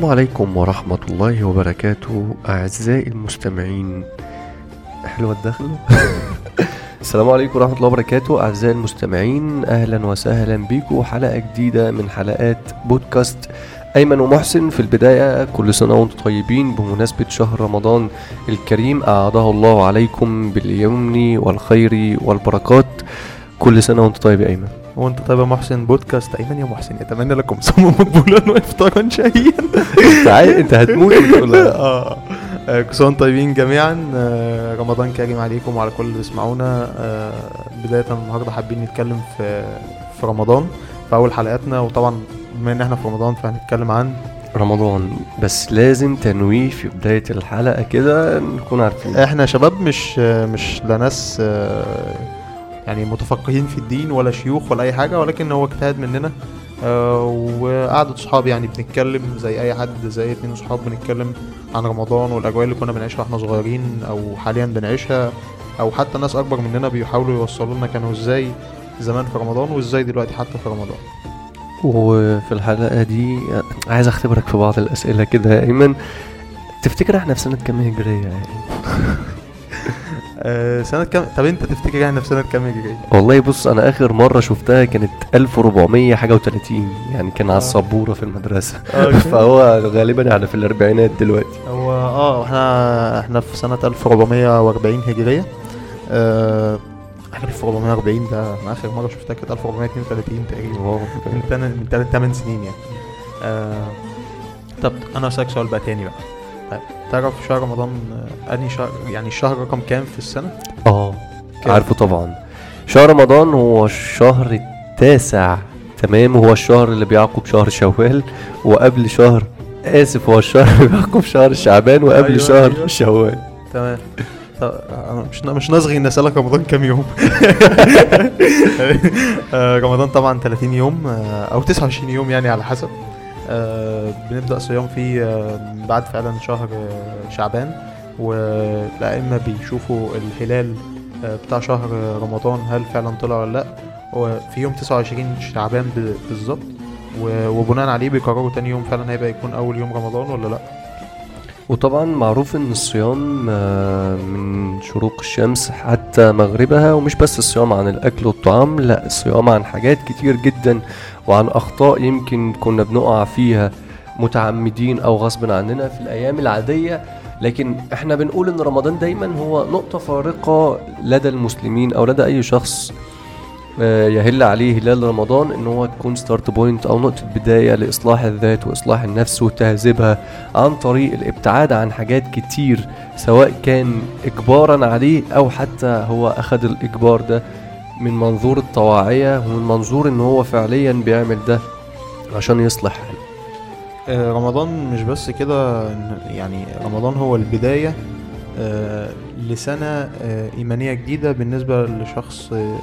السلام عليكم ورحمة الله وبركاته أعزائي المستمعين. حلوة الدخلة السلام عليكم ورحمة الله وبركاته أعزائي المستمعين. أهلا وسهلا بيكم حلقة جديدة من حلقات بودكاست أيمن ومحسن. في البداية كل سنة وأنتم طيبين بمناسبة شهر رمضان الكريم. أعاده الله عليكم باليمن والخير والبركات. كل سنة وأنت طيب يا أيمن. وانت طيب يا محسن بودكاست أيمن يا محسن. يتمنى لكم صوم مقبولا وإفطارا شهيا. انت انت هتموت وتقولها آه. آه، وأنتم طيبين جميعا. آه، رمضان كريم عليكم وعلى كل اللي بيسمعونا آه، بداية النهارده حابين نتكلم في في رمضان في أول حلقاتنا. وطبعا بما إن إحنا في رمضان فهنتكلم عن رمضان. بس لازم تنويه في بداية الحلقة كده نكون عارفين. إحنا شباب مش مش لا ناس آه، يعني متفقهين في الدين ولا شيوخ ولا أي حاجة ولكن هو اجتهاد مننا آه، وقعدة صحاب يعني بنتكلم زي أي حد زي اتنين صحاب بنتكلم عن رمضان والأجواء اللي كنا بنعيشها وإحنا صغيرين أو حاليا بنعيشها أو حتى ناس أكبر مننا بيحاولوا يوصلوا لنا كانوا إزاي زمان في رمضان وإزاي دلوقتي حتى في رمضان وفي الحلقة دي عايز أختبرك في بعض الأسئلة كده يا أيمن تفتكر إحنا في سنة كام هجرية يعني؟ آه، سنة كام؟ طب انت تفتكر إحنا في سنة كام هجرية؟ والله بص أنا آخر مرة شفتها كانت 1400 حاجة و30 يعني كان على آه. السبورة في المدرسة. فهو غالبا يعني في الأربعينات دلوقتي. هو آه إحنا إحنا في سنة 1440 هجرية آه 1440 ده أنا آخر مرة شفتها كانت 1432 تقريبا. من تن... من تن... 8 سنين يعني. آه طب أنا أسألك سؤال بقى تاني بقى. تعرف شهر رمضان أنهي شهر يعني الشهر رقم كام في السنة؟ آه؟ عارفه طبعا شهر رمضان هو الشهر التاسع تمام هو الشهر اللي بيعقب شهر شوال وقبل شهر آسف هو الشهر اللي بيعقب شهر شعبان وقبل أيوة، شهر أيوة. شوال تمام أنا مش مش ناصغي ان أسألك رمضان كام يوم آه، رمضان طبعا 30 يوم آه، أو 29 يوم يعني على حسب بنبدأ صيام فيه آه، بعد فعلا شهر آه، شعبان والأئمة بيشوفوا الهلال آه، بتاع شهر رمضان هل فعلا طلع ولا لأ. وفي يوم 29 شعبان بالظبط وبناء عليه بيقرروا تاني يوم فعلا هيبقى يكون أول يوم رمضان ولا لأ. وطبعا معروف إن الصيام آه، من شروق الشمس حتى مغربها ومش بس الصيام عن الأكل والطعام لأ الصيام عن حاجات كتير جدا وعن أخطاء يمكن كنا بنقع فيها متعمدين أو غصب عننا في الأيام العادية لكن إحنا بنقول إن رمضان دايما هو نقطة فارقة لدى المسلمين أو لدى أي شخص آه، يهل عليه هلال رمضان إن هو تكون start point أو نقطة بداية لإصلاح الذات وإصلاح النفس وتهذيبها عن طريق الابتعاد عن حاجات كتير سواء كان اجبارا عليه أو حتى هو أخذ الإجبار ده. من منظور الطواعية ومن منظور إن هو فعليا بيعمل ده عشان يصلح. حاله رمضان مش بس كده يعني رمضان هو البداية آه، لسنة آه، إيمانية جديدة بالنسبة لشخص آه،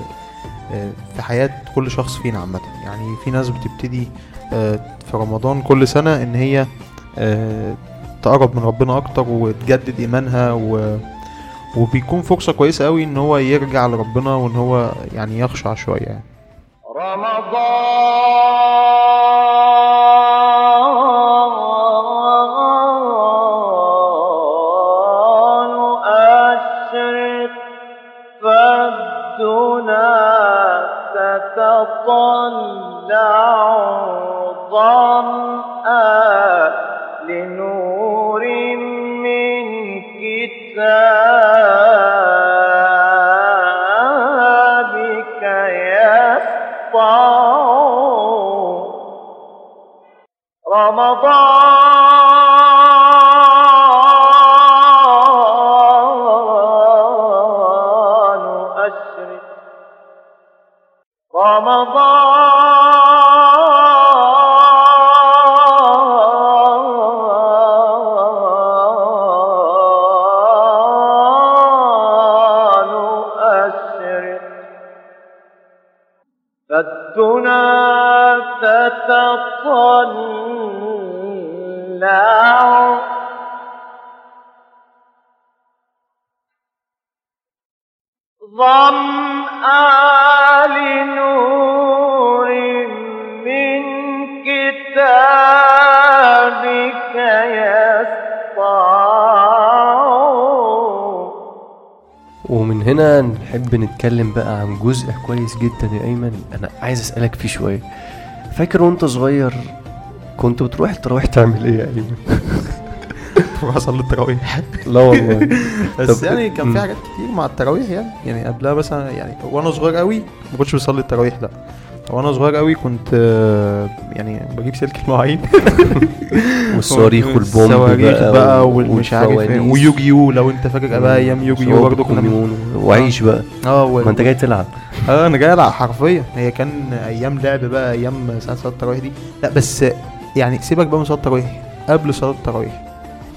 في حياة كل شخص فينا عامة. يعني في ناس بتبتدي في رمضان كل سنة إن هي تقرب من ربنا أكتر وتجدد إيمانها و وبيكون فرصة كويسة قوي إن هو يرجع لربنا وإن هو يعني يخشع شوية يعني. رمضان أشرق فالدنا تتطلع ظمأ لنور من كتابك ومن هنا نحب نتكلم بقى عن جزء كويس جدا يا أيمن. أنا عايز أسألك فيه شوية. فاكر وأنت صغير كنت بتروح التراويح تعمل إيه يا أيمن؟ بروح اصلي التراويح لا والله. بس يعني كان. في حاجات كتير مع التراويح يعني. يعني قبلها مثلا يعني وأنا صغير قوي ما كنتش بصلي التراويح لا. وأنا صغير قوي كنت آه، يعني بجيب سلك المواعين. والصواريخ والبومب الصواريخ بقى, بقى والمش عارف إيه والفوانيس. ويوجيو لو أنت فاكر بقى أيام يوجيو برضه كنا وكوميون وعيش بقى. آه ما أنت جاي تلعب. آه أنا جاي ألعب حرفيا. هي كان أيام لعب بقى أيام ساعة صلاة التراويح دي. لا بس يعني سيبك بقى من صلاة التراويح. قبل صلاة التراويح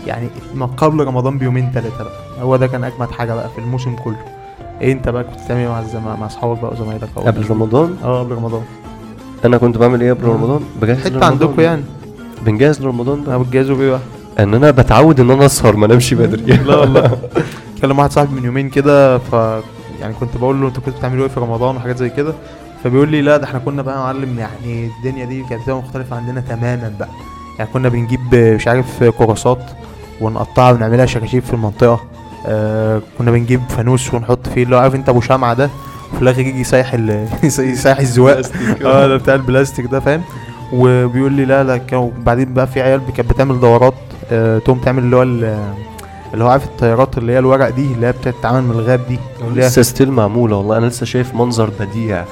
يعني ما قبل رمضان بيومين ثلاثة بقى. هو ده كان أجمد حاجة بقى في الموسم كله. إيه أنت بقى كنت بتعمل إيه مع الزم... مع أصحابك بقى وزمايلك قبل رمضان؟ آه قبل رمضان. أنا كنت بعمل إيه قبل مم. رمضان؟ بجهز حتة. عندكم يعني. بنجهز لرمضان بقى. بتجهزوا بإيه بقى؟ إن أنا بتعود إن أنا أسهر ما أنامش بدري. لا والله. كلم واحد صاحبي من يومين كده ف يعني كنت بقول له أنتوا كنتوا بتعملوا إيه في رمضان وحاجات زي كده؟ فبيقول لي لا ده إحنا كنا بقى معلم يعني الدنيا دي كانت بتبقى مختلفة عندنا تماما بقى. يعني كنا بنجيب مش عارف كراسات ونقطعها ونعملها شكاشيف في المنطقة. آه كنا بنجيب فانوس ونحط فيه اللي هو عارف انت أبو شمعة ده؟ وفي الآخر يجي يسيح يسيح الزواق. آه ده بتاع البلاستيك ده فاهم؟ وبيقول لي لا لا كانوا بعدين بقى في عيال كانت بتعمل دورات آه تقوم تعمل اللي هو ال- اللي هو عارف الطيارات اللي هي الورق دي اللي هي بتتعمل من الغاب دي. لسه still معمولة والله. أنا لسه شايف منظر بديع.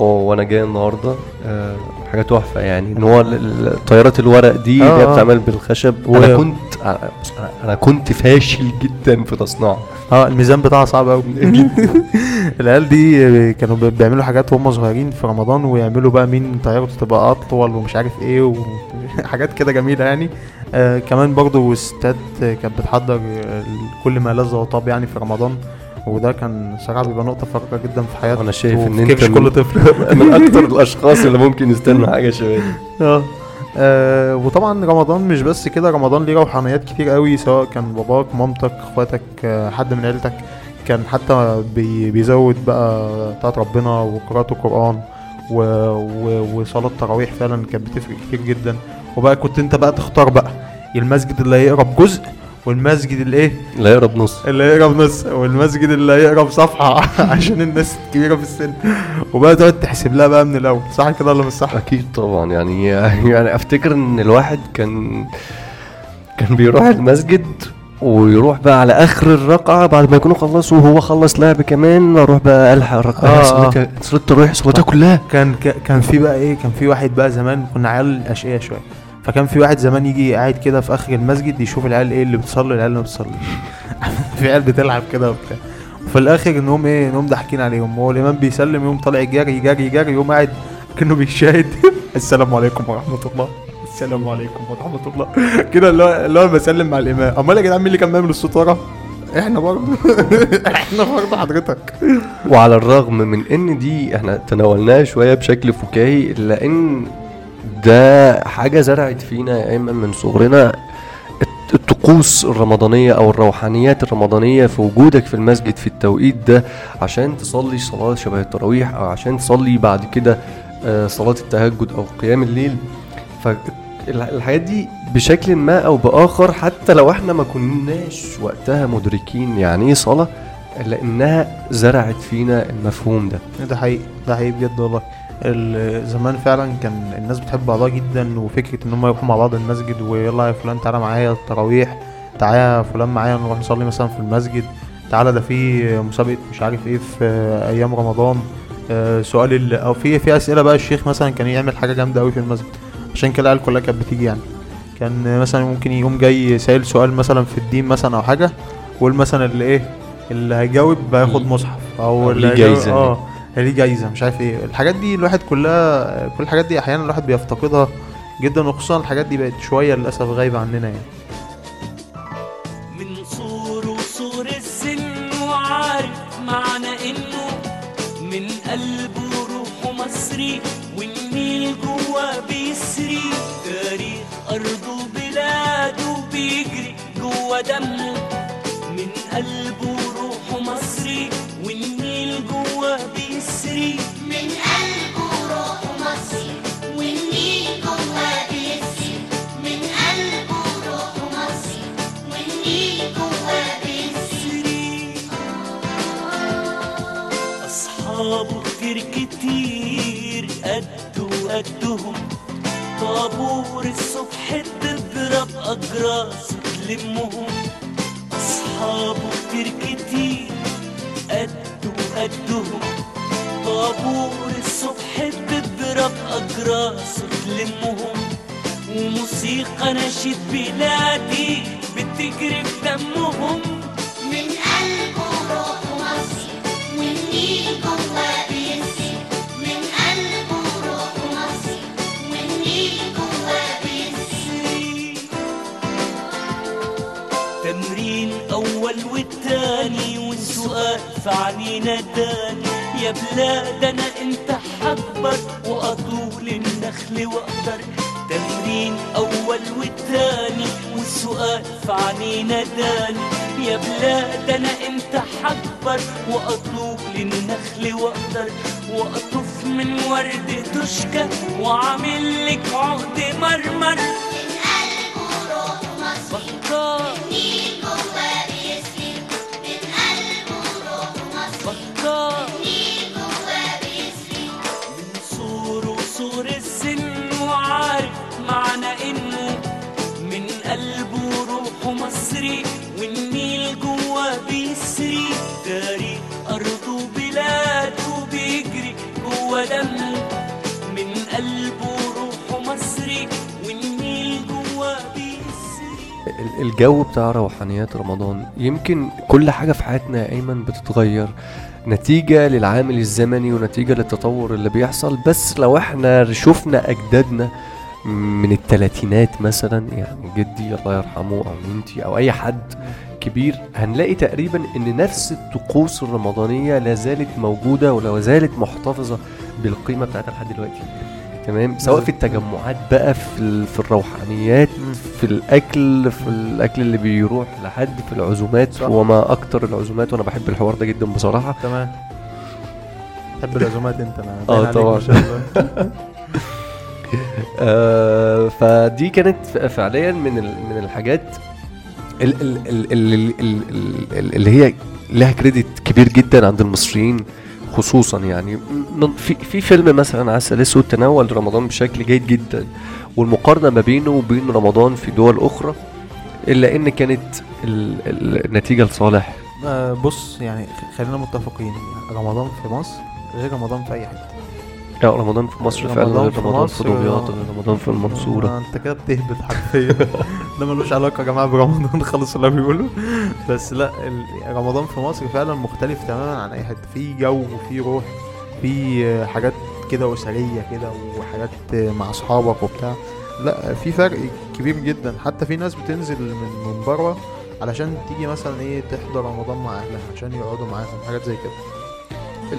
وأنا جاي النهارده. آه، حاجة تحفة يعني إن هو طيارات الورق دي آه، اللي هي آه. بتتعمل بالخشب و- أنا كنت أنا كنت فاشل جدا في تصنيعها. آه الميزان بتاعها صعب قوي العيال دي كانوا بي- بيعملوا حاجات وهم صغيرين في رمضان ويعملوا بقى مين طيارته تبقى أطول ومش عارف إيه وحاجات كده جميلة يعني. آه كمان برضو الستات كانت بتحضر آه، كل ما لذ وطاب يعني في رمضان. وده كان صراحة بيبقى نقطة فارقه جدا في حياتي أنا شايف إن أنت كل طفل. من أكتر الأشخاص اللي ممكن يستنوا حاجة شبه دي. آه. آه، وطبعا رمضان مش بس كده رمضان ليه روحانيات كتير قوي سواء كان باباك مامتك اخواتك آه، حد من عيلتك. كان حتى بي بيزود بقى طاعة ربنا وقراءة القرآن و و وصلاة التراويح فعلا كانت بتفرق كتير جدا. وبقى كنت أنت بقى تختار بقى. المسجد اللي هيقرا بجزء والمسجد اللي إيه؟ لا يقرب نص. اللي هيقرا بنص والمسجد اللي هيقرا بصفحة عشان الناس الكبيرة في السن. وبقى تقعد تحسب لها بقى من الأول. صح كده ولا مش صح؟ أكيد طبعا. يعني يعني أفتكر إن الواحد كان كان بيروح المسجد ويروح بقى على آخر الرقعه بعد ما يكونوا خلصوا وهو خلص لعب كمان أروح بقى ألحق الرقعه آه، صليت صليت التراويح صلاتها كلها. كان كان في بقى إيه؟ كان في واحد بقى زمان كنا عيال اشقياء شوية. فكان في واحد زمان يجي قاعد كده في آخر المسجد يشوف العيال إيه اللي بتصلي والعيال اللي ما بتصليش. في عيال بتلعب كده وبتاع. وفي الآخر انهم إيه انهم ضاحكين عليهم. هو الإمام بيسلم يقوم طالع جري جري جري يقوم قاعد كأنه بيشاهد. السلام عليكم ورحمة الله. السلام عليكم ورحمة الله. كده اللي هو اللي هو بسلم مع الإمام. أمال يا جدعان مين اللي كان بيعمل الصوت ورا؟ إحنا برضه. إحنا برضه حضرتك. وعلى الرغم من إن دي إحنا تناولناها شوية بشكل فكاهي الا ان ده حاجة زرعت فينا يا ايمن من صغرنا. الطقوس الرمضانية أو الروحانيات الرمضانية في وجودك في المسجد في التوقيت ده عشان تصلي صلاة شبه التراويح أو عشان تصلي بعد كده آه، صلاة التهجد أو قيام الليل. فالحاجات دي بشكل ما أو بآخر حتى لو إحنا ما كناش وقتها مدركين يعني صلاة الا انها زرعت فينا المفهوم ده. ده حقيقي ده حقيقي بجد والله. ال- زمان فعلا كان الناس بتحب بعضها جدا وفكرة إن هم يروحوا مع بعض المسجد ويلا يا فلان تعالى معايا التراويح تعالى يا فلان معايا نروح نصلي مثلا في المسجد تعالى ده في مسابقة مش عارف إيه في أيام رمضان. آه، سؤال ال... أو في في أسئلة بقى الشيخ مثلا كان يعمل حاجة جامدة قوي في المسجد عشان كده العيال كلها كانت بتيجي يعني. كان مثلا ممكن يقوم جاي سائل سؤال مثلا في الدين مثلا أو حاجة ويقول مثلا اللي إيه اللي هيجاوب هياخد مصحف أو اللي هيجاوب- آه. ليه جايزة مش عارف إيه. الحاجات دي الواحد كلها كل الحاجات دي أحيانا الواحد بيفتقدها جدا وخصوصا الحاجات دي بقت شوية للأسف غايبة عننا يعني. كتير كتير قد وقدهم. طابور الصبح تضرب أجراس تلمهم أصحابه كتير كتير قد وقدهم. طابور الصبح تضرب أجراس تلمهم وموسيقى نشيد بلادي يا بلاد أنا أنت حكبر وأطول النخل وأقدر تمرين أول والتاني والسؤال في عنينا تاني يا بلاد أنا أنت حكبر وأطول النخل وأقدر وأطف من ورد تشكى وعامل لك عقد مرمر. الجو بتاع روحانيات رمضان يمكن كل حاجة في حياتنا يا أيمن بتتغير نتيجة للعامل الزمني ونتيجة للتطور اللي بيحصل بس لو إحنا شفنا أجدادنا من التلاتينات مثلا يعني جدي الله يرحمه أو ننتي أو أي حد كبير هنلاقي تقريبا إن نفس الطقوس الرمضانية لا زالت موجودة ولا زالت محتفظة بالقيمة بتاعتها لحد دلوقتي. تمام؟ سواء في التجمعات بقى في في الروحانيات في الأكل في الأكل اللي بيروح لحد في العزومات صح. وما أكتر العزومات وأنا بحب الحوار ده جدا بصراحة. تمام. تحب العزومات أنت؟ أنا عليك طبعاً. آه فدي كانت فعليا من من الحاجات ال- ال- ال- ال- ال- ال- ال- اللي هي لها كريدت كبير جدا عند المصريين. خصوصا يعني. في في فيلم مثلا عسل اسود تناول رمضان بشكل جيد جدا والمقارنة ما بينه وبين رمضان في دول أخرى إلا إن كانت ال- ال- النتيجة لصالح. آه، بص يعني خلينا متفقين رمضان في مصر غير رمضان في أي حتة. لا رمضان في مصر فعلا رمضان في رمضان في دمياط رمضان في المنصورة. آه، انت كده بتهبط حرفيا. ده ملوش علاقة يا جماعة برمضان خالص اللي بيقولوا بس لا ال- رمضان في مصر فعلا مختلف تماما عن أي حتة. في جو وفي روح في حاجات كده أسرية كده وحاجات مع أصحابك وبتاع. لا في فرق كبير جدا. حتى في ناس بتنزل من من بره علشان تيجي مثلا إيه تحضر رمضان مع أهلها عشان يقعدوا معاهم حاجات زي كده.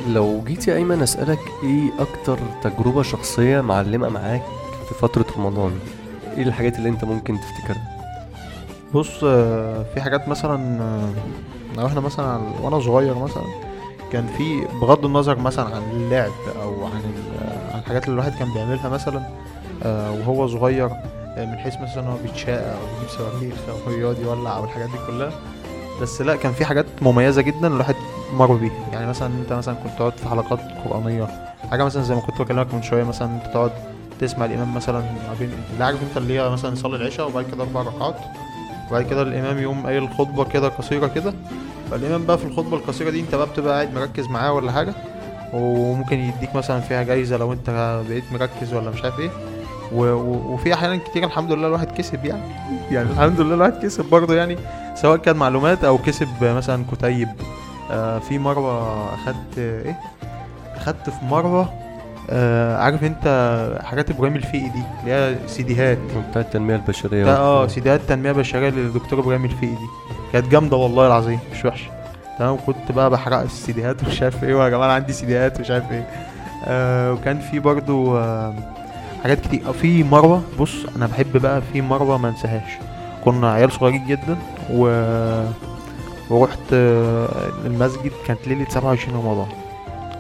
لو جيت يا أيمن أسألك إيه أكتر تجربة شخصية معلمة معاك في فترة رمضان؟ إيه الحاجات اللي أنت ممكن تفتكرها؟ بص آه، في حاجات مثلا آه، لو إحنا مثلا وأنا صغير مثلا كان في بغض النظر مثلا عن اللعب أو عن ال- عن الحاجات اللي الواحد كان بيعملها مثلا آه، وهو صغير آه، من حيث مثلا هو بيتشاقى أو بيجيب صواريخ أو يقعد يولع أو الحاجات دي كلها بس لا كان في حاجات مميزة جدا الواحد مر بيها. يعني مثلا أنت مثلا كنت تقعد في حلقات قرآنية. حاجة مثلا زي ما كنت بكلمك من شوية مثلا أنت تقعد تسمع الإمام مثلا ما بين اللي عارف أنت اللي هي مثلا يصلي العشاء وبعد كده أربع ركعات. وبعد كده الإمام يقوم قايل خطبة كده قصيرة كده. فالإمام بقى في الخطبة القصيرة دي أنت بقى بتبقى قاعد مركز معاه ولا حاجة. وممكن يديك مثلا فيها جايزة لو أنت بقيت مركز ولا مش عارف إيه. و... و... وفي أحيانا كتير الحمد لله الواحد كسب يعني. يعني الحمد لله الواحد كسب برضه يعني. سواء كان معلومات أو كسب مثلا كتيب. آه في مره أخدت إيه؟ أخدت في مره آه عارف أنت حاجات إبراهيم الفقي دي اللي هي سيديهات. بتاع التنمية البشرية. آه سيديهات تنميه بشريه للدكتور إبراهيم الفقي دي. كانت جامدة والله العظيم مش وحشة. تمام كنت بقى بحرق السيديهات ومش عارف إيه ويا جماعة أنا عندي سيديهات ومش عارف إيه. آه وكان في برضو آه حاجات كتير. في مره بص أنا بحب بقى في مره ما أنساهاش. كنا عيال صغيرين جدا. و ورحت آه، المسجد. كانت ليلة 27 رمضان.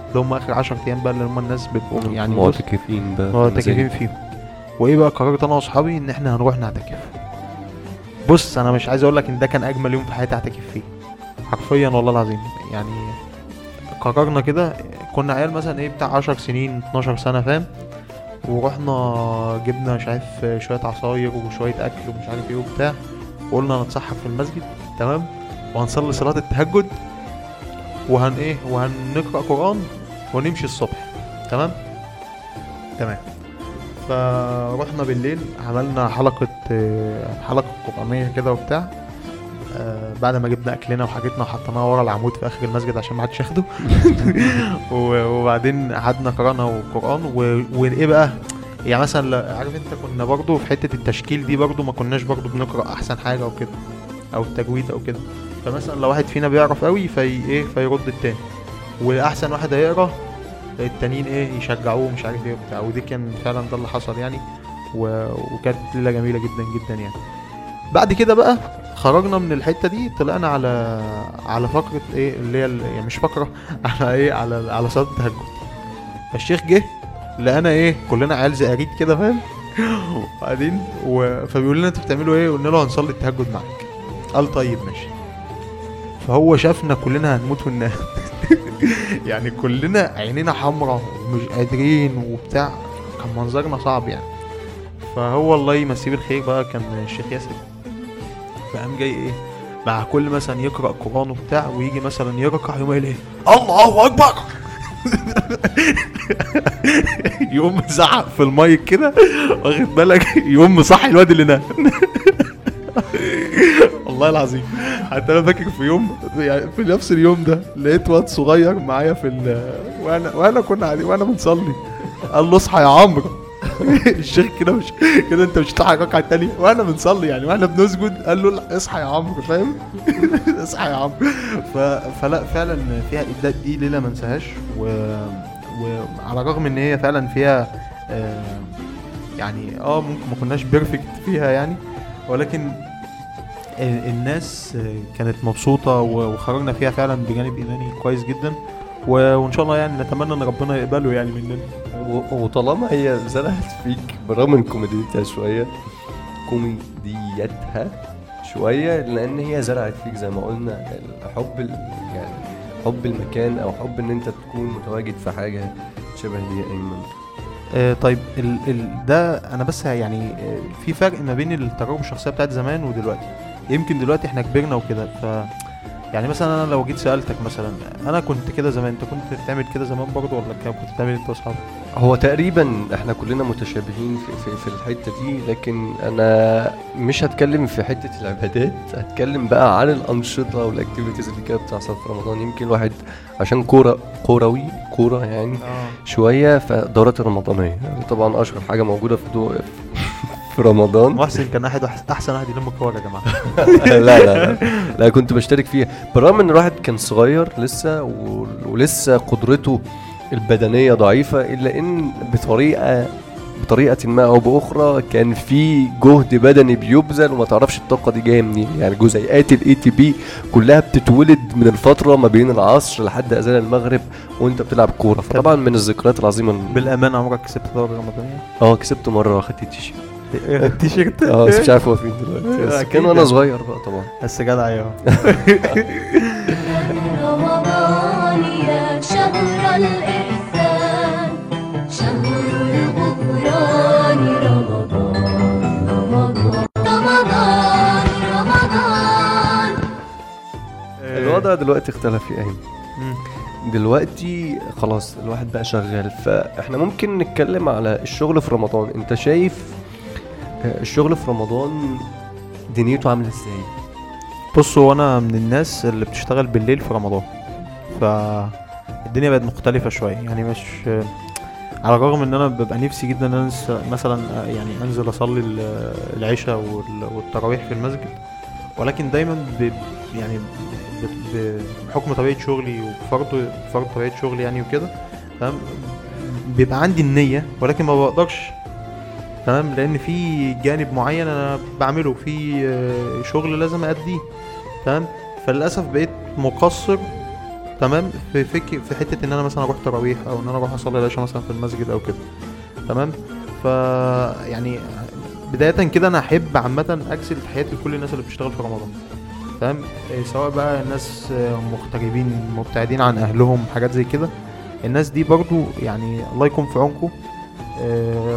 اللي هم آخر 10 أيام بقى اللي هم الناس بيبقوا يعني معتكفين بقى في معتكفين. فيهم. وإيه بقى قررت أنا وأصحابي؟ إن إحنا هنروح نعتكف. بص أنا مش عايز أقول لك إن ده كان أجمل يوم في حياتي أعتكف فيه. حرفيا والله العظيم. يعني قررنا كده كنا عيال مثلا إيه بتاع 10 سنين 12 سنة فاهم؟ ورحنا جبنا مش عارف شوية عصاير وشوية أكل ومش عارف إيه وبتاع. وقلنا نتسحب في المسجد تمام؟ وهنصلي صلاة التهجد وهن إيه؟ وهنقرأ قرآن ونمشي الصبح تمام؟ تمام. فرحنا بالليل عملنا حلقة آه، حلقة قرآنية كده وبتاع. آه، بعد ما جبنا أكلنا وحاجتنا وحطيناها ورا العمود في آخر المسجد عشان ما حدش ياخده. وبعدين قعدنا قرأنا القرآن و- وإيه بقى؟ يعني مثلا لا- عارف انت كنا برضو في حتة التشكيل دي برضو ما كناش برضو بنقرأ أحسن حاجة وكده أو التجويد أو كده. فمثلا لو واحد فينا بيعرف قوي في إيه فيرد التاني. واحسن واحد هيقرأ التانيين إيه يشجعوه مش عارف إيه وبتاع. ودي كان فعلا ده اللي حصل يعني. و... وكانت ليلة جميلة جدا جدا يعني. بعد كده بقى خرجنا من الحتة دي طلعنا على على فقرة إيه اللي هي يعني مش فقرة على إيه على على صلاه التهجد. فالشيخ جه لقانا إيه كلنا عيال زقاريد كده فاهم؟ وبعدين و... فبيقول لنا أنتوا بتعملوا إيه؟ قلنا له هنصلي التهجد معاك. قال طيب ماشي. فهو شافنا كلنا هنموت وننام يعني كلنا عينينا حمراء ومش قادرين وبتاع. كان منظرنا صعب يعني. فهو الله يمسيه بالخير بقى كان الشيخ ياسر. فقام جاي إيه مع كل مثلا يقرأ قران وبتاع ويجي مثلا يركع يقوم قايل إيه الله أكبر! يقوم مزعق في المايك كده واخد بالك؟ يقوم مصحي الواد اللي نام. والله العظيم. حتى أنا فاكر في يوم يعني في نفس اليوم ده لقيت واد صغير معايا في ال وأنا وأنا كنا وأنا بنصلي. قال له اصحى يا عمرو. الشيخ كده مش كده انت مش هتلحق الركعه التانيه وأنا بنصلي يعني وإحنا بنسجد. قال له اصحى يا عمرو فاهم؟ اصحى يا عمرو. ف... فلا فعلا فيها ده دي ليلة ما انساهاش. و... وعلى الرغم إن هي فعلا فيها آه يعني آه ممكن ما كناش بيرفكت فيها يعني. ولكن ال- الناس كانت مبسوطة و- وخرجنا فيها فعلا بجانب إيماني كويس جدا. و- وإن شاء الله يعني نتمنى إن ربنا يقبله يعني مننا. وطالما هي زرعت فيك برغم من كوميديتها شوية كوميديتها شوية لأن هي زرعت فيك زي ما قلنا ال- يعني حب المكان أو حب إن أنت تكون متواجد في حاجة شبه دي أيمن. آه طيب ال ال ده أنا بس يعني آه في فرق ما بين التجارب الشخصية بتاعت زمان ودلوقتي. يمكن دلوقتي إحنا كبرنا وكده ف يعني مثلا أنا لو جيت سألتك مثلا أنا كنت كده زمان أنت كنت بتعمل كده زمان برضه ولا كنت بتعمل أنت وأصحابك؟ هو تقريبا إحنا كلنا متشابهين في, في, في الحتة دي لكن أنا مش هتكلم في حتة العبادات هتكلم بقى عن الأنشطة والاكتيفيتيز اللي كانت بتحصل في رمضان. يمكن الواحد عشان كورة كروي كورة يعني آه. شوية فالدورات الرمضانية. طبعا أشهر حاجة موجودة في دو في رمضان. محسن كان أحد أحسن واحد يلم الكورة يا جماعة. لا لا لا. لا كنت بشترك فيها. بالرغم إن الواحد كان صغير لسه و- ولسه قدرته البدنية ضعيفة إلا إن بطريقه بطريقة ما أو بأخرى كان في جهد بدني بيبذل وما تعرفش الطاقة دي جاية منين. يعني جزيئات ال ATP كلها بتتولد من الفترة ما بين العصر لحد أذان المغرب وأنت بتلعب كورة. فطبعا من الذكريات العظيمة. بالأمانة عمرك كسبت دوري رمضانية؟ آه كسبت مرة واخدت التيشيرت التيشيرت. آه بس مش عارف هو فين دلوقتي. بس كان وأنا. صغير بقى طبعا. بس جدع أيوه رمضان يا شهر الإحسان شهر الغفران رمضان رمضان رمضان رمضان الوضع دلوقتي اختلف يا ايمن. دلوقتي خلاص الواحد بقى شغال. فإحنا ممكن نتكلم على الشغل في رمضان. أنت شايف الشغل في رمضان دنيته عاملة إزاي؟ بص هو أنا من الناس اللي بتشتغل بالليل في رمضان فالدنيا بقت مختلفة شوية. يعني مش على الرغم إن أنا ببقى نفسي جدا إن أنا مثلا يعني أنزل أصلي ال- العشاء وال- والتراويح في المسجد ولكن دايما يعني بحكم طبيعة شغلي وفرض فرض طبيعة شغلي يعني وكده تمام بيبقى عندي النية ولكن ما بقدرش تمام؟ لأن في جانب معين أنا بعمله في آه، شغل لازم أديه تمام؟ فللأسف بقيت مقصر تمام؟ في فك في حتة إن أنا مثلا أروح تراويح أو إن أنا أروح أصلي العشاء مثلا في المسجد أو كده تمام؟ ف يعني بداية كده أنا أحب عامة أكسل تحياتي لكل الناس اللي بتشتغل في رمضان تمام؟ آه، سواء بقى الناس آه، مغتربين مبتعدين عن أهلهم حاجات زي كده الناس دي برضو يعني الله يكون في عونكم.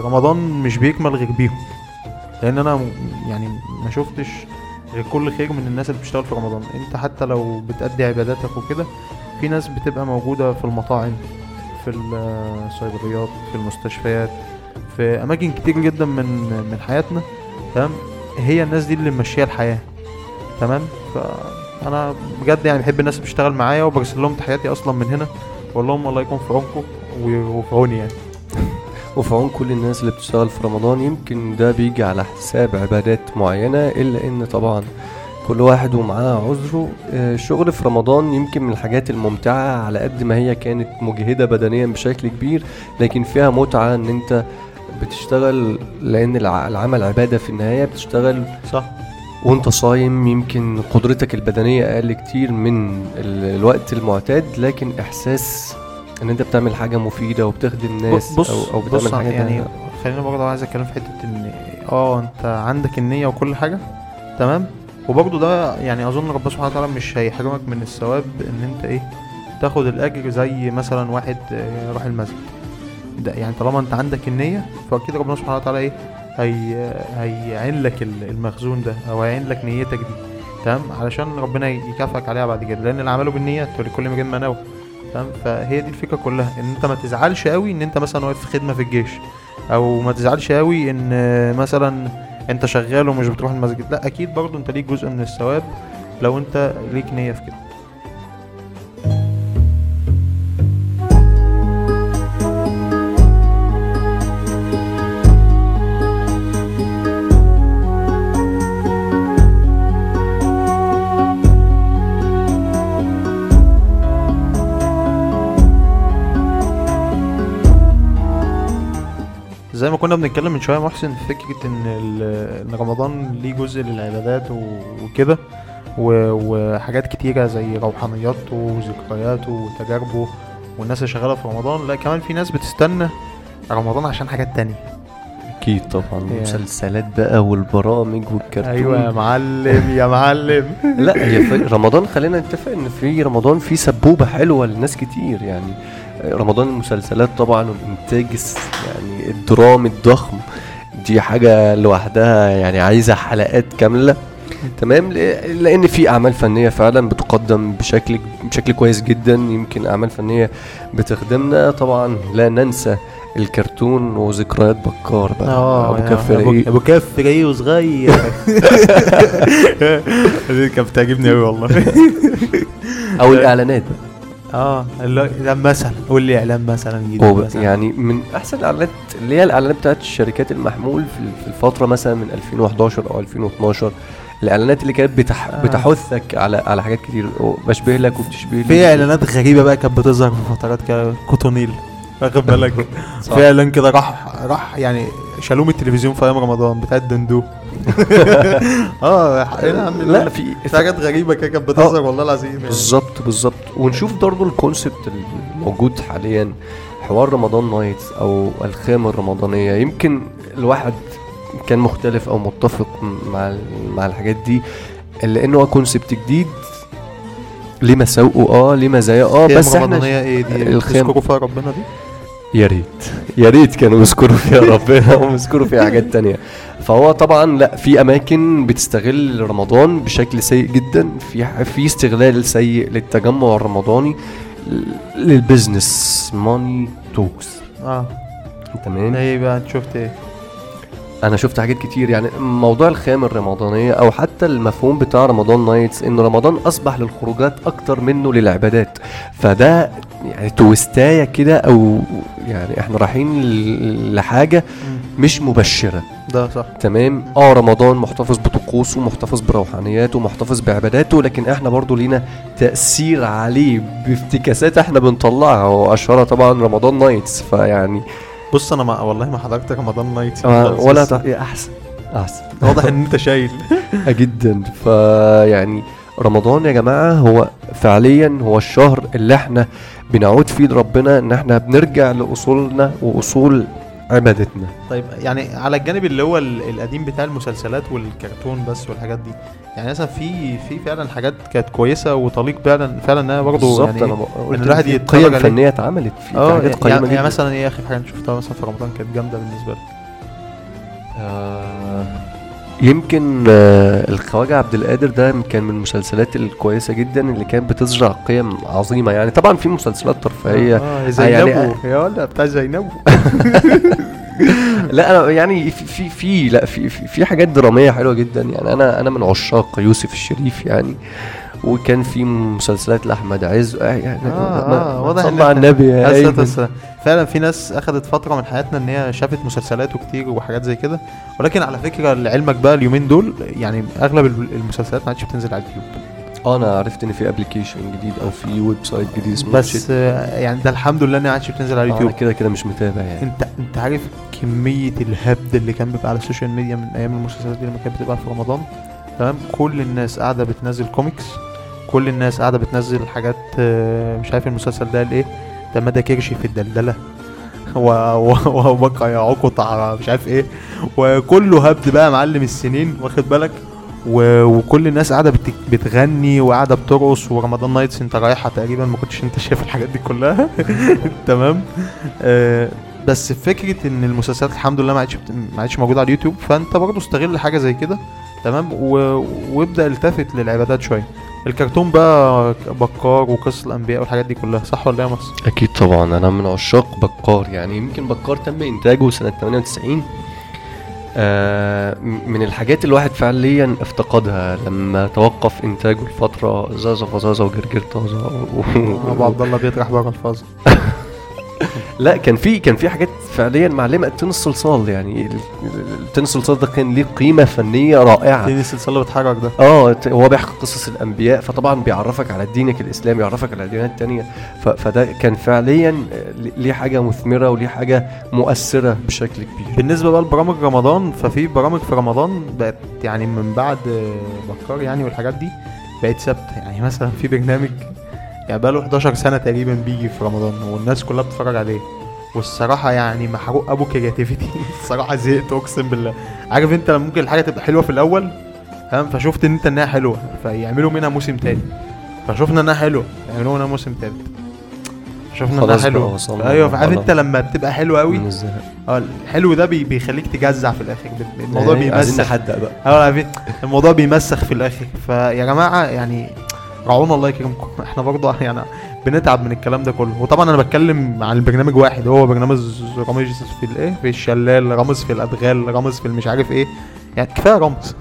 رمضان مش بيكمل غير بيهم. لأن أنا يعني ما شفتش غير كل خير من الناس اللي بتشتغل في رمضان. أنت حتى لو بتأدي عباداتك وكده في ناس بتبقى موجودة في المطاعم في الصيدليات في المستشفيات في أماكن كتير جدا من من حياتنا تمام؟ هي الناس دي اللي ماشية الحياة تمام؟ فانا بجد يعني بحب الناس اللي بتشتغل معايا وبرسل لهم تحياتي أصلا من هنا. بقول لهم الله يكون في عونكم و- وفي عوني يعني. وفي عون كل الناس اللي بتشتغل في رمضان يمكن ده بيجي على حساب عبادات معينة إلا إن طبعا كل واحد ومعاه عذره. آه، الشغل في رمضان يمكن من الحاجات الممتعة على قد ما هي كانت مجهدة بدنيا بشكل كبير لكن فيها متعة إن أنت بتشتغل لأن الع- العمل عبادة في النهاية بتشتغل صح. وأنت صايم يمكن قدرتك البدنية أقل كتير من ال- الوقت المعتاد لكن إحساس إن أنت بتعمل حاجة مفيدة وبتخدم ناس بص أو, أو بص بتعمل حاجة يعني تانية. خلينا برضه عايز أتكلم في حتة إن آه أنت عندك النية وكل حاجة تمام؟ وبرضه ده يعني أظن ربنا سبحانه وتعالى مش هيحرمك من الثواب إن أنت إيه تاخد الأجر زي مثلا واحد آه، راح المسجد. ده يعني طالما أنت عندك النية فأكيد ربنا سبحانه وتعالى إيه هي هيعين لك ال- المخزون ده أو هيعين لك نيتك دي تمام؟ علشان ربنا يكافئك عليها بعد كده لأن الأعمال بالنيات ولكل امرئ ما نوى تمام؟ فهي دي الفكرة كلها إن أنت ما تزعلش قوي إن أنت مثلا واقف في خدمة في الجيش أو ما تزعلش قوي إن مثلا أنت شغال ومش بتروح المسجد لأ أكيد برضو أنت ليك جزء من الثواب لو أنت ليك نية في كده. زي ما كنا بنتكلم من شوية محسن في فكرة إن إن رمضان ليه جزء للعبادات وكده وحاجات كتيرة زي روحانياته وذكرياته وتجاربه والناس اللي شغالة في رمضان. لا كمان في ناس بتستنى رمضان عشان حاجات تانية. أكيد طبعا. المسلسلات بقى والبرامج والكرتون. أيوه يا معلم يا معلم. لا هي رمضان خلينا نتفق إن في رمضان في سبوبة حلوة لناس كتير يعني. رمضان المسلسلات طبعا والإنتاج يعني الدرامي الضخم دي حاجة لوحدها يعني عايزة حلقات كاملة. تمام؟ لأن في أعمال فنية فعلا بتقدم بشكل بشكل كويس جدا يمكن أعمال فنية بتخدمنا. طبعا لا ننسى الكرتون وذكريات بكار بقى. أبو يا- كف أبو- رقيق أبو كف رقيق وصغير. دي كانت بتعجبني قوي والله. أو الإعلانات بقى. آه اللي ده مثلا قول لي إعلان مثلا جديد مثلا. يعني من أحسن الإعلانات اللي هي الإعلانات بتاعت الشركات المحمول في الفترة مثلا من 2011 أو 2012 الإعلانات اللي كانت بتح... آه. بتحثك على على حاجات كتير بشبه لك وبتشبه لي في إعلانات غريبة بقى كانت بتظهر في فترات كده كوتونيل. واخد بالك اعلان كده راح راح يعني شالوه من التلفزيون في أيام رمضان بتاع الدندو آه يا عم؟ لا في في حاجات غريبة كده كانت بتظهر والله العظيم يعني. بالظبط بالظبط. ونشوف برضو ال concept الموجود حاليا حوار رمضان nights أو الخيام الرمضانية. يمكن الواحد كان مختلف أو متفق مع مع الحاجات دي إلا إنه هو concept جديد. ليه مساوئه آه ليه مزايا آه بس إحنا رمضانية إيه دي؟ الخيام- ربنا دي؟ يا ريت. يا ريت كانوا يذكروا فيها ربنا. ويذكروا فيها حاجات تانية. فهو طبعا لا في أماكن بتستغل رمضان بشكل سيء جدا. في في استغلال سيء للتجمع الرمضاني لل business money talks آه. تمام؟ إيه بقى شفت إيه أنا شفت حاجات كتير يعني موضوع الخيام الرمضانية أو حتى المفهوم بتاع رمضان nights ان رمضان أصبح للخروجات أكتر منه للعبادات. فده يعني تويستاية كده أو يعني إحنا رايحين لحاجة مش مبشرة. ده صح. تمام؟ آه رمضان محتفظ بطقوسه محتفظ بروحانياته محتفظ بعباداته لكن إحنا برضو لينا تأثير عليه بافتكاسات إحنا بنطلعها وأشهرها طبعا رمضان nights فيعني بص أنا ما والله ما حضرت رمضان night ولا ت... يا أحسن. أحسن. واضح إن أنت شايل. جدا. فيعني رمضان يا جماعة هو فعليا هو الشهر اللي إحنا بنعود فيه لربنا إن إحنا بنرجع لأصولنا وأصول عبادتنا. طيب يعني على الجانب اللي هو ال- القديم بتاع المسلسلات والكرتون بس والحاجات دي يعني مثلا في في فعلا حاجات كانت كويسة وتليق فعلا فعلا انها برضه يعني قلت الواحد يتفرج قيم. فنية اتعملت في, آه حاجات يعني, قيمة يعني جدا. مثلا إيه آخر حاجة شفتها مثلا في رمضان كانت جامدة بالنسبة لك؟ آه، يمكن آه، الخواجة عبد القادر ده كان من المسلسلات الكويسة جدا اللي كانت بتزرع قيم عظيمة يعني. طبعا في مسلسلات ترفيهية. آه يعني- زينبو يا ولا بتاع زينبو. لا أنا يعني في في, في لا في, في حاجات درامية حلوة جدا يعني. أنا أنا من عشاق يوسف الشريف يعني. وكان في مسلسلات لأحمد عز. آه، يعني آه آه ما واضح على النبي يا فعلا في ناس اخذت فترة من حياتنا إن هي شافت مسلسلات وكتير وحاجات زي كده. ولكن على فكرة لعلمك بقى اليومين دول يعني أغلب الم- المسلسلات ما عادش بتنزل على اليوتيوب. آه أنا عرفت إن في application جديد أو في website جديد اسمه بس آه، يعني ده الحمد لله انها ما عادش بتنزل على أنا اليوتيوب. كده كده مش متابع يعني. أنت أنت عارف كمية الهبد اللي كان بيبقى على ال social media من أيام المسلسلات دي لما كانت بتبقى في رمضان؟ تمام؟ كل الناس قاعدة بتنزل كوميكس كل الناس قاعدة بتنزل حاجات آه، مش عارف المسلسل ده الايه مدى كرشي في الدلدلة وبقى يا قطع مش عارف إيه وكله هبد بقى معلم السنين واخد بالك. وكل الناس قاعدة بت... بتغني وقاعدة بترقص ورمضان نايتس أنت رايحة تقريبا ما كنتش أنت شايف الحاجات دي كلها تمام آه بس فكرة إن المسلسلات الحمد لله ما عادش. ما عادش موجودة على اليوتيوب فأنت برضه استغل حاجة زي كده تمام. وابدأ التفت للعبادات شوية الكرتون بقى بكار وقصص الأنبياء والحاجات دي كلها صح ولا إيه يا مصر؟ أكيد طبعا أنا من عشاق بكار يعني يمكن بكار تم إنتاجه سنة 98 آه من الحاجات الواحد فعليا افتقدها لما توقف إنتاجه لفترة زازا فزازا وجرجير طازه و- أبو عبد الله بيطرح بره الفاظ لا كان في كان في حاجات فعليا معلمة. التين الصلصال يعني ال- ال- التين الصلصال ده كان ليه قيمة فنية رائعة. تاني السلسله اللي بتحرك ده. آه هو بيحكي قصص الأنبياء فطبعا بيعرفك على دينك الإسلامي يعرفك على الديانات التانية. ف- فده كان فعليا ليه- حاجة مثمرة وليه حاجة مؤثرة بشكل كبير. بالنسبة بقى لبرامج رمضان ففي برامج في رمضان بقت يعني من بعد بكار يعني والحاجات دي بقت ثابتة. يعني مثلا في برنامج يعني بقى له 11 سنة تقريبا بيجي في رمضان والناس كلها بتتفرج عليه. والصراحة يعني محروق أبو كرياتيفيتي الصراحة زهقت أقسم بالله. عارف أنت لما ممكن الحاجة تبقى حلوة في الأول فاهم فشفت إن أنت إنها حلوة فيعملوا منها موسم تاني فشفنا إنها حلوة يعملوا منها موسم تالت. شفنا إنها حلوة. أيوه فعارف. أنت لما بتبقى حلوة قوي آه الحلو ده بي بيخليك تجزع في الآخر. الموضوع يعني عايزين بيمسخ نحدق بقى. عارفين الموضوع بيمسخ في الآخر. فيا جماعة يعني رعونا الله يكرمكم. إحنا برضه يعني بنتعب من الكلام ده كله. وطبعا أنا بتكلم عن البرنامج واحد. هو برنامج رامز في الايه في الشلال رامز في الأدغال رامز في المش عارف إيه. يعني كفاية رمز.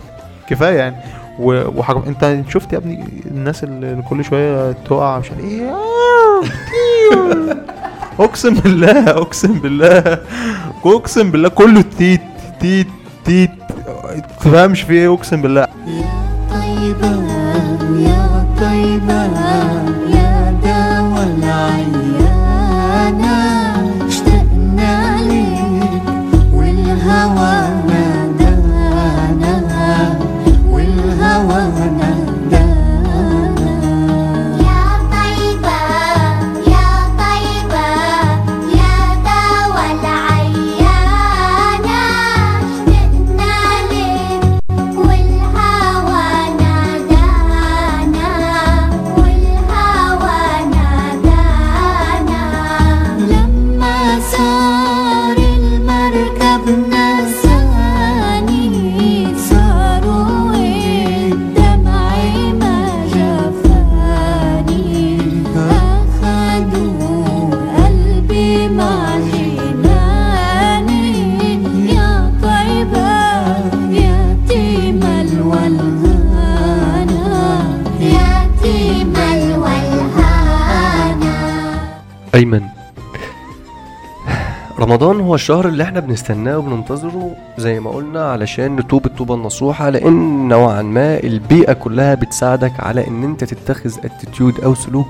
كفاية يعني. و- وحرام. أنت شفت يا ابني الناس اللي كل شوية تقع مش عارف إيه؟ أقسم بالله أقسم بالله. أقسم بالله كله تيت تيت تيت. تفهمش في إيه؟ أقسم بالله. طيبة أيمن. رمضان هو الشهر اللي إحنا بنستناه وبننتظره زي ما قلنا علشان نتوب التوبة النصوحة لأن نوعا ما البيئة كلها بتساعدك على إن أنت تتخذ اتيتيود أو سلوك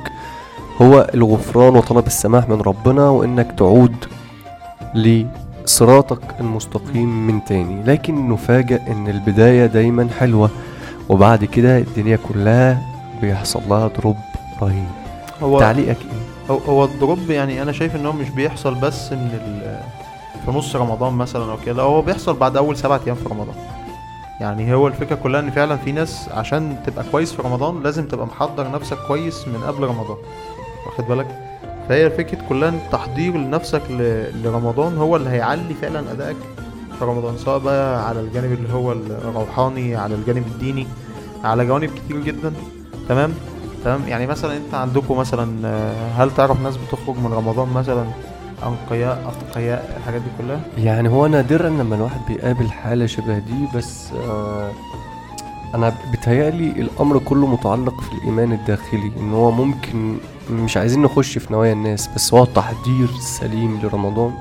هو الغفران وطلب السماح من ربنا وإنك تعود لصراطك المستقيم من تاني. لكن نفاجأ إن البداية دايما حلوة وبعد كده الدنيا كلها بيحصل لها drop رهيب. هو تعليقك إيه؟ هو, هو ال drop يعني أنا شايف إن هو مش بيحصل بس من في نص رمضان مثلا أو كده هو بيحصل بعد أول سبعة أيام في رمضان. يعني هو الفكرة كلها إن فعلا في ناس عشان تبقى كويس في رمضان لازم تبقى محضر نفسك كويس من قبل رمضان. واخد بالك؟ فهي الفكرة كلها إن التحضير لنفسك لرمضان هو اللي هيعلي فعلا أدائك في رمضان سواء بقى على الجانب اللي هو الروحاني على الجانب الديني على جوانب كتير جدا. تمام؟ تمام يعني مثلا أنت عندكم مثلا آه، هل تعرف ناس بتخرج من رمضان مثلا؟ أنقياء أتقياء الحاجات دي كلها؟ يعني هو نادرا لما الواحد بيقابل حالة شبه دي بس آه أنا بيتهيألي الأمر كله متعلق في الإيمان الداخلي إن هو ممكن مش عايزين نخش في نوايا الناس بس هو التحضير السليم لرمضان.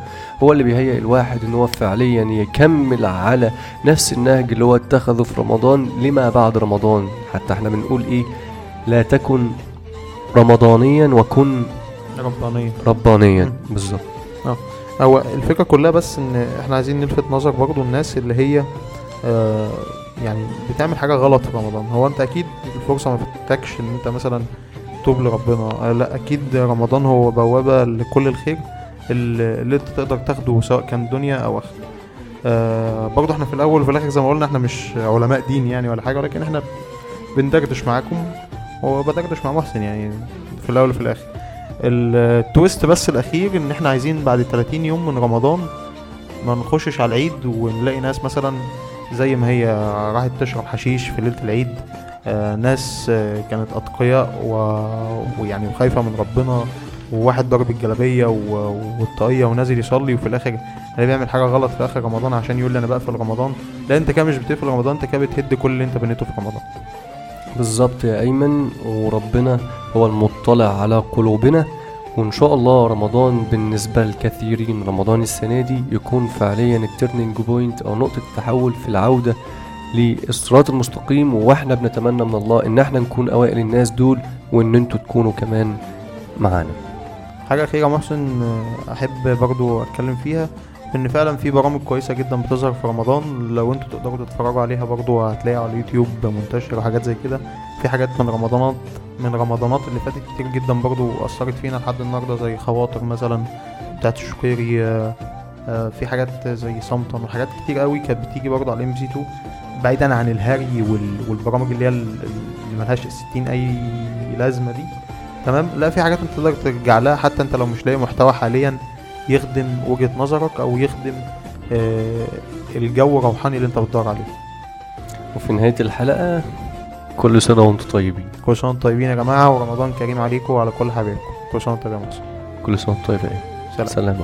هو اللي بيهيئ الواحد إن هو فعليا يكمل على نفس النهج اللي هو اتخذه في رمضان لما بعد رمضان. حتى إحنا بنقول إيه؟ لا تكن رمضانيا وكن ربانيا. مم. بالظبط. هو الفكرة كلها بس إن إحنا عايزين نلفت نظر برضو الناس اللي هي آه يعني بتعمل حاجة غلط في رمضان. هو أنت أكيد الفرصة ما فاتتكش إن أنت مثلا توب لربنا. آه لا أكيد رمضان هو بوابة لكل الخير اللي أنت تقدر تاخده سواء كان دنيا أو آخرة. آه برضو إحنا في الأول وفي الآخر زي ما قلنا إحنا مش علماء دين يعني ولا حاجة ولكن إحنا بندردش معاكم. وبدردش مع محسن يعني في الأول وفي الآخر. التويست بس الأخير إن إحنا عايزين بعد 30 يوم من رمضان ما نخشش على العيد ونلاقي ناس مثلا زي ما هي راحت تشرب حشيش في ليلة العيد. آه ناس آه كانت أتقياء و- ويعني وخايفة من ربنا وواحد ضرب الجلابية و- والطاقية ونازل يصلي وفي الآخر اللي بيعمل حاجة غلط في آخر رمضان عشان يقول لي أنا بقفل رمضان. لا أنت كده مش بتقفل رمضان أنت كده بتهد كل اللي أنت بنيته في رمضان. بالظبط يا أيمن وربنا هو المطلع على قلوبنا وإن شاء الله رمضان بالنسبة لكثيرين رمضان السنة دي يكون فعليا ال turning point أو نقطة تحول في العودة للصراط المستقيم وإحنا بنتمنى من الله إن إحنا نكون أوائل الناس دول وإن أنتوا تكونوا كمان معانا. حاجة أخيرة محسن أحب برضو أتكلم فيها. إن فعلا في برامج كويسة جدا بتظهر في رمضان. لو أنتوا تقدروا تتفرجوا عليها برضو هتلاقيها على اليوتيوب منتشرة وحاجات زي كده. في حاجات من رمضانات من رمضانات اللي فاتت كتير جدا برضو أثرت فينا لحد النهاردة زي خواطر مثلا بتاعت الشقيري آه، آه، في حاجات زي صمتا وحاجات كتير قوي كانت بتيجي برضو على إم سي 2 بعيدا عن الهري وال- والبرامج اللي هي ال- اللي ملهاش 60 أي لازمة دي. تمام؟ لا في حاجات أنت تقدر ترجع لها حتى أنت لو مش لاقي محتوى حاليا. يخدم وجهة نظرك أو يخدم آه الجو الروحاني اللي أنت بتدور عليه. وفي نهاية الحلقة كل سنة وأنتم طيبين. كل سنة وأنتم طيبين يا جماعة ورمضان كريم عليكم وعلى كل حبايبكم. كل سنة وأنتم طيبين كل سنة وأنتم طيبين. سلام. سلام